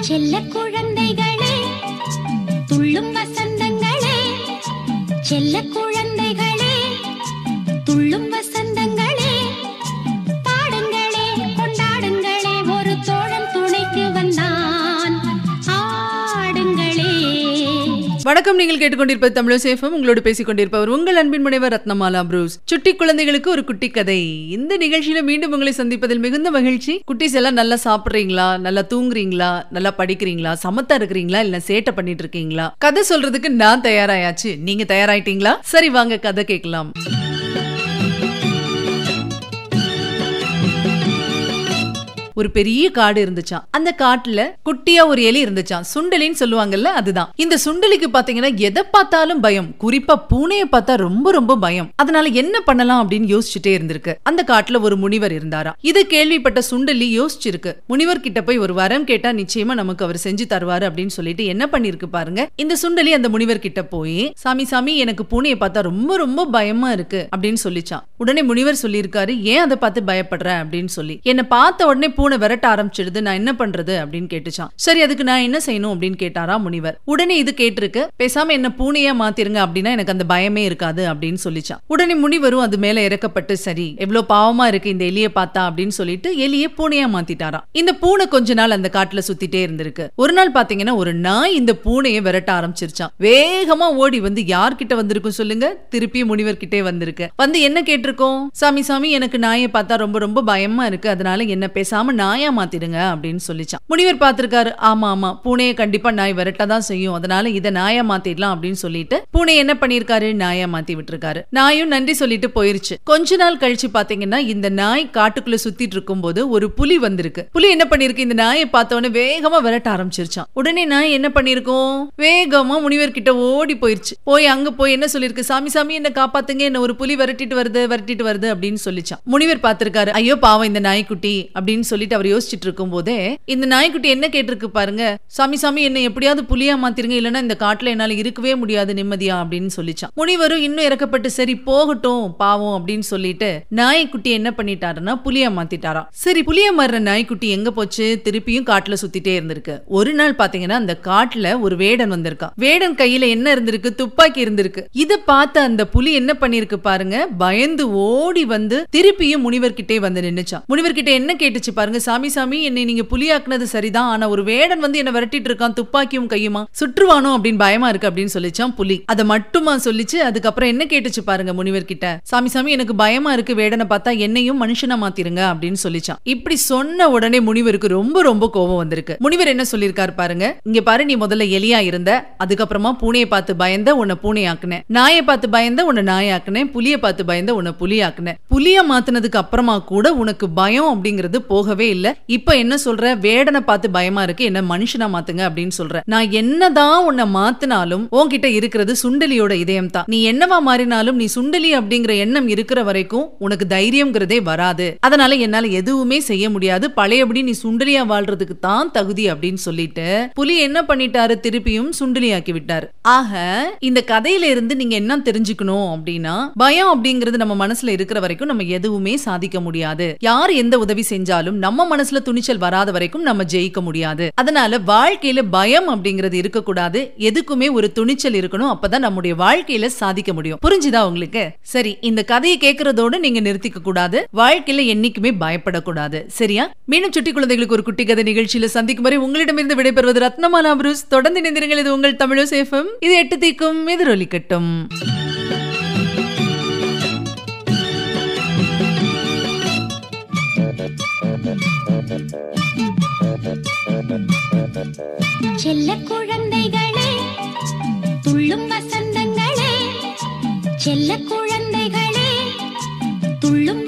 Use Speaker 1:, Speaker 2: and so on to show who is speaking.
Speaker 1: செல்ல குழந்தைகளே துள்ளும் வசந்தங்களே செல்ல குழந்தை
Speaker 2: வணக்கம். நீங்கள் கேட்டுக்கொண்டிருப்பது தமிழ் சேஃபம். உங்களோடு பேசிக் கொண்டிருப்பவர் உங்கள் அன்பின் முனைவர் ரத்னமாலா புரூஸ். சுட்டி குழந்தைகளுக்கு ஒரு குட்டி கதை. இந்த நிகழ்ச்சியில மீண்டும் உங்களை சந்திப்பதில் மிகுந்த மகிழ்ச்சி. குட்டிஸ் எல்லாம் நல்லா சாப்பிடுறீங்களா? நல்லா தூங்குறீங்களா? நல்லா படிக்கிறீங்களா? சமத்தா இருக்கிறீங்களா? இல்ல சேட்டை பண்ணிட்டு இருக்கீங்களா? கதை சொல்றதுக்கு நான் தயாராயாச்சு. நீங்க தயாராயிட்டீங்களா? சரி வாங்க கதை கேட்கலாம். ஒரு பெரிய காடு இருந்துச்சாம். அந்த காட்டுல குட்டியா ஒரு எலி இருந்துச்சாம். சுண்டலின்னு சொல்லுவாங்கல்ல அதுதான். இந்த சுண்டலிக்கு பாத்தீங்கன்னா எதை பார்த்தாலும் பயம். குறிப்பா பூனையை பார்த்தா ரொம்ப ரொம்ப பயம். அதனால என்ன பண்ணலாம் அப்படின்னு யோசிச்சுட்டே இருந்திருக்கு. அந்த காட்டுல ஒரு முனிவர் இருந்தாரா இது கேள்விப்பட்ட சுண்டலி யோசிச்சிருக்கு. முனிவர் கிட்ட போய் ஒரு வரம் கேட்டா நிச்சயமா நமக்கு அவர் செஞ்சு தருவாரு அப்படின்னு சொல்லிட்டு என்ன பண்ணிருக்கு பாருங்க. இந்த சுண்டலி அந்த முனிவர் கிட்ட போய் சாமி சாமி எனக்கு பூனையை பார்த்தா ரொம்ப ரொம்ப பயமா இருக்கு அப்படின்னு சொல்லிச்சான் உடனே முனிவர் சொல்லியிருக்காரு ஏன் அதை பார்த்து பயப்படுற? அப்படின்னு சொல்லி. என்னை பார்த்த உடனே பூனை விரட்ட ஆரம்பிச்சிடுது. நான் என்ன பண்றது? அப்படின்னு கேட்டுச்சான். சரி அதுக்கு நான் என்ன செய்யணும்? அப்படின்னு கேட்டாரா முனிவர். உடனே இது கேட்டிருக்கு. பேசாம என்ன பூனையா மாத்திருங்க அப்படின்னா எனக்கு அந்த பயமே இருக்காது அப்படின்னு சொல்லிச்சான். உடனே முனிவரும் அது மேல இறக்கப்பட்டு சரி எவ்வளவு பாவமா இருக்கு இந்த எலியை பார்த்தா? அப்படின்னு சொல்லிட்டு எலியை பூனையா மாத்திட்டாராம். இந்த பூனை கொஞ்ச நாள் அந்த காட்டுல சுத்திட்டே இருந்திருக்கு. ஒரு நாள் பாத்தீங்கன்னா ஒரு நாய் இந்த பூனையை விரட்ட ஆரம்பிச்சிருச்சான் வேகமா ஓடி வந்து யார்கிட்ட வந்திருக்கும் சொல்லுங்க? திருப்பி முனிவர் கிட்டே வந்திருக்கு. வந்து என்ன இருக்கும். சாமி சாமி எனக்கு நாயை பார்த்தா ரொம்ப ரொம்ப பயமா இருக்கு. அதனால என்ன பேசாம நாயா மாத்திடுங்க அப்படின்னு சொல்லிச்சான். முனிவர் பார்த்திருக்காரு. ஆமா ஆமா. பூனையை கண்டிப்பா நாய் விரட்ட தான் செய்யும். அதனால இதை நாயா மாத்திடலாம் அப்படின்னு சொல்லிட்டு பூனை என்ன பண்ணிருக்காரு நாயா மாத்தி விட்டுருக்காரு. நாயும் நன்றி சொல்லிட்டு போயிருச்சு. கொஞ்ச நாள் கழிச்சு பாத்தீங்கன்னா இந்த நாய் காட்டுக்குள்ள சுத்திட்டு இருக்கும் போது ஒரு புலி வந்திருக்கு. புலி என்ன பண்ணிருக்கு இந்த நாயை பார்த்த உடனே வேகமா விரட்ட ஆரம்பிச்சிருச்சான். உடனே நாய் என்ன பண்ணிருக்கோம் வேகமா முனிவர் கிட்ட ஓடி போயிருச்சு. போய் அங்க போய் என்ன சொல்லிருக்கு சாமி சாமி என்ன காப்பாத்துங்க. என்ன ஒரு புலி விரட்டிட்டு வருது. விரட்டிட்டு வருது அப்படின்னு சொல்லிச்சான். முனிவர் பார்த்திருக்காரு ஐயோ பாவம் இந்த நாய்க்குட்டி அப்படின்னு சொல்லிட்டு அவர் யோசிச்சுட்டு இருக்கும் போதே இந்த நாய்க்குட்டி என்ன கேட்டிருக்கு பாருங்க. சாமி சாமி என்ன எப்படியாவது புலியா மாத்திருங்க இல்லைன்னா இந்த காட்டுல என்னால இருக்கவே முடியாது நிம்மதியா அப்படின்னு சொல்லிச்சான். முனிவரும் இன்னும் இறக்கப்பட்டு சரி போகட்டும் பாவம் அப்படின்னு சொல்லிட்டு நாய்க்குட்டி என்ன பண்ணிட்டாருன்னா புலியா மாத்திட்டாராம். சரி புலியா மாறுற நாய்க்குட்டி எங்க போச்சு? திருப்பியும் காட்டுல சுத்திட்டே இருந்திருக்கு. ஒரு நாள் பாத்தீங்கன்னா அந்த காட்டுல ஒரு வேடன் வந்திருக்கான் வேடன் கையில என்ன இருந்திருக்கு? துப்பாக்கி இருந்திருக்கு. இத பார்த்த அந்த புலி என்ன பண்ணிருக்கு பாருங்க பயந்து ஓடி வந்து திருப்பியும் முனிவர் கிட்டே வந்து நின்னுச்சான். முனிவர் கிட்ட என்ன கேட்டுச்சு பாருங்க சாமி சாமி என்னை நீங்க புலியாக்குனது சரிதான். ஆனா ஒரு வேடன் வந்து என்ன விரட்டிட்டு இருக்கான் துப்பாக்கியும் கையுமா? சுற்றுவானோ அப்படின்னு பயமா இருக்கு அப்படின்னு சொல்லிச்சான் புலி. அதை மட்டுமா சொல்லிச்சு அதுக்கப்புறம் என்ன கேட்டுச்சு பாருங்க முனிவர் கிட்ட சாமி சாமி எனக்கு பயமா இருக்கு வேடனை பார்த்தா என்னையும் மனுஷனா மாத்திருங்க அப்படின்னு சொல்லிச்சான். இப்படி சொன்ன உடனே முனிவருக்கு ரொம்ப ரொம்ப கோபம் வந்திருக்கு. முனிவர் என்ன சொல்லியிருக்காரு பாருங்க இங்க பாரு நீ முதல்ல எலியா இருந்த அதுக்கப்புறமா பூனையை பார்த்து பயந்த உன்னை பூனையாக்குனேன். நாயை பார்த்து பயந்த உன்னை நாயாக்குனேன். புலியை பார்த்து பயந்த உன்னை புலியாக்குன. புலிய மாத்தினதுக்கு அப்புறமா கூட உனக்கு பயம் அப்படிங்கிறது போகவே இல்ல. இப்ப என்ன சொல்ற? வேடனை பார்த்து பயமா இருக்கு. என்ன மனுஷனா மாத்துங்க அப்படின்னு சொல்ற. நான் என்னதான் உன்னை மாத்தினாலும் உன்கிட்ட இருக்கிறது சுண்டலியோட இதயம் தான் நீ என்னவா மாறினாலும் நீ சுண்டலி அப்படிங்கிற எண்ணம் இருக்கிற வரைக்கும் உனக்கு தைரியம்ங்கிறதே வராது. அதனால என்னால எதுவுமே செய்ய முடியாது. பழையபடி நீ சுண்டலியா வாழ்றதுக்கு தான் தகுதி அப்படின்னு சொல்லிட்டு புலி என்ன பண்ணிட்டாரு? திருப்பியும் சுண்டலியாக்கி விட்டாரு. ஆக இந்த கதையில இருந்து நீங்க என்ன தெரிஞ்சுக்கணும் அப்படின்னா பயம் அப்படிங்கிறது நம்ம மனசுல இருக்கிற வரைக்கும் நம்ம எதுவுமே சாதிக்க முடியாது. யார் எந்த உதவி செஞ்சாலும் நம்ம மனசுல துணிச்சல் வராத வரைக்கும் நம்ம ஜெயிக்க முடியாது. அதனால வாழ்க்கையில பயம் அப்படிங்கிறது இருக்கக்கூடாது. எதுக்குமே ஒரு துணிச்சல் இருக்கணும். அப்பதான் நம்முடைய வாழ்க்கையில சாதிக்க முடியும். புரிஞ்சுதா உங்களுக்கு? சரி இந்த கதையை கேட்கறதோட நீங்க நிறுத்திக்க கூடாது. வாழ்க்கையில என்னைக்குமே பயப்படக்கூடாது. சரியா? மீண்டும் சுட்டி குழந்தைகளுக்கு ஒரு குட்டி கதை நிகழ்ச்சியில சந்திக்கும் வரை உங்களிடமிருந்து விடைபெறுவது ரத்னமாலா புரூஸ். தொடர்ந்து இணைந்திருங்கள். இது உங்கள் தமிழோ சேஃபம் இது எட்டு தீக்கும் எதிரொலிக்கட்டும்.
Speaker 1: செல்ல குழந்தைகளே துள்ளும் வசந்தங்களே செல்ல குழந்தைகளே துள்ளும்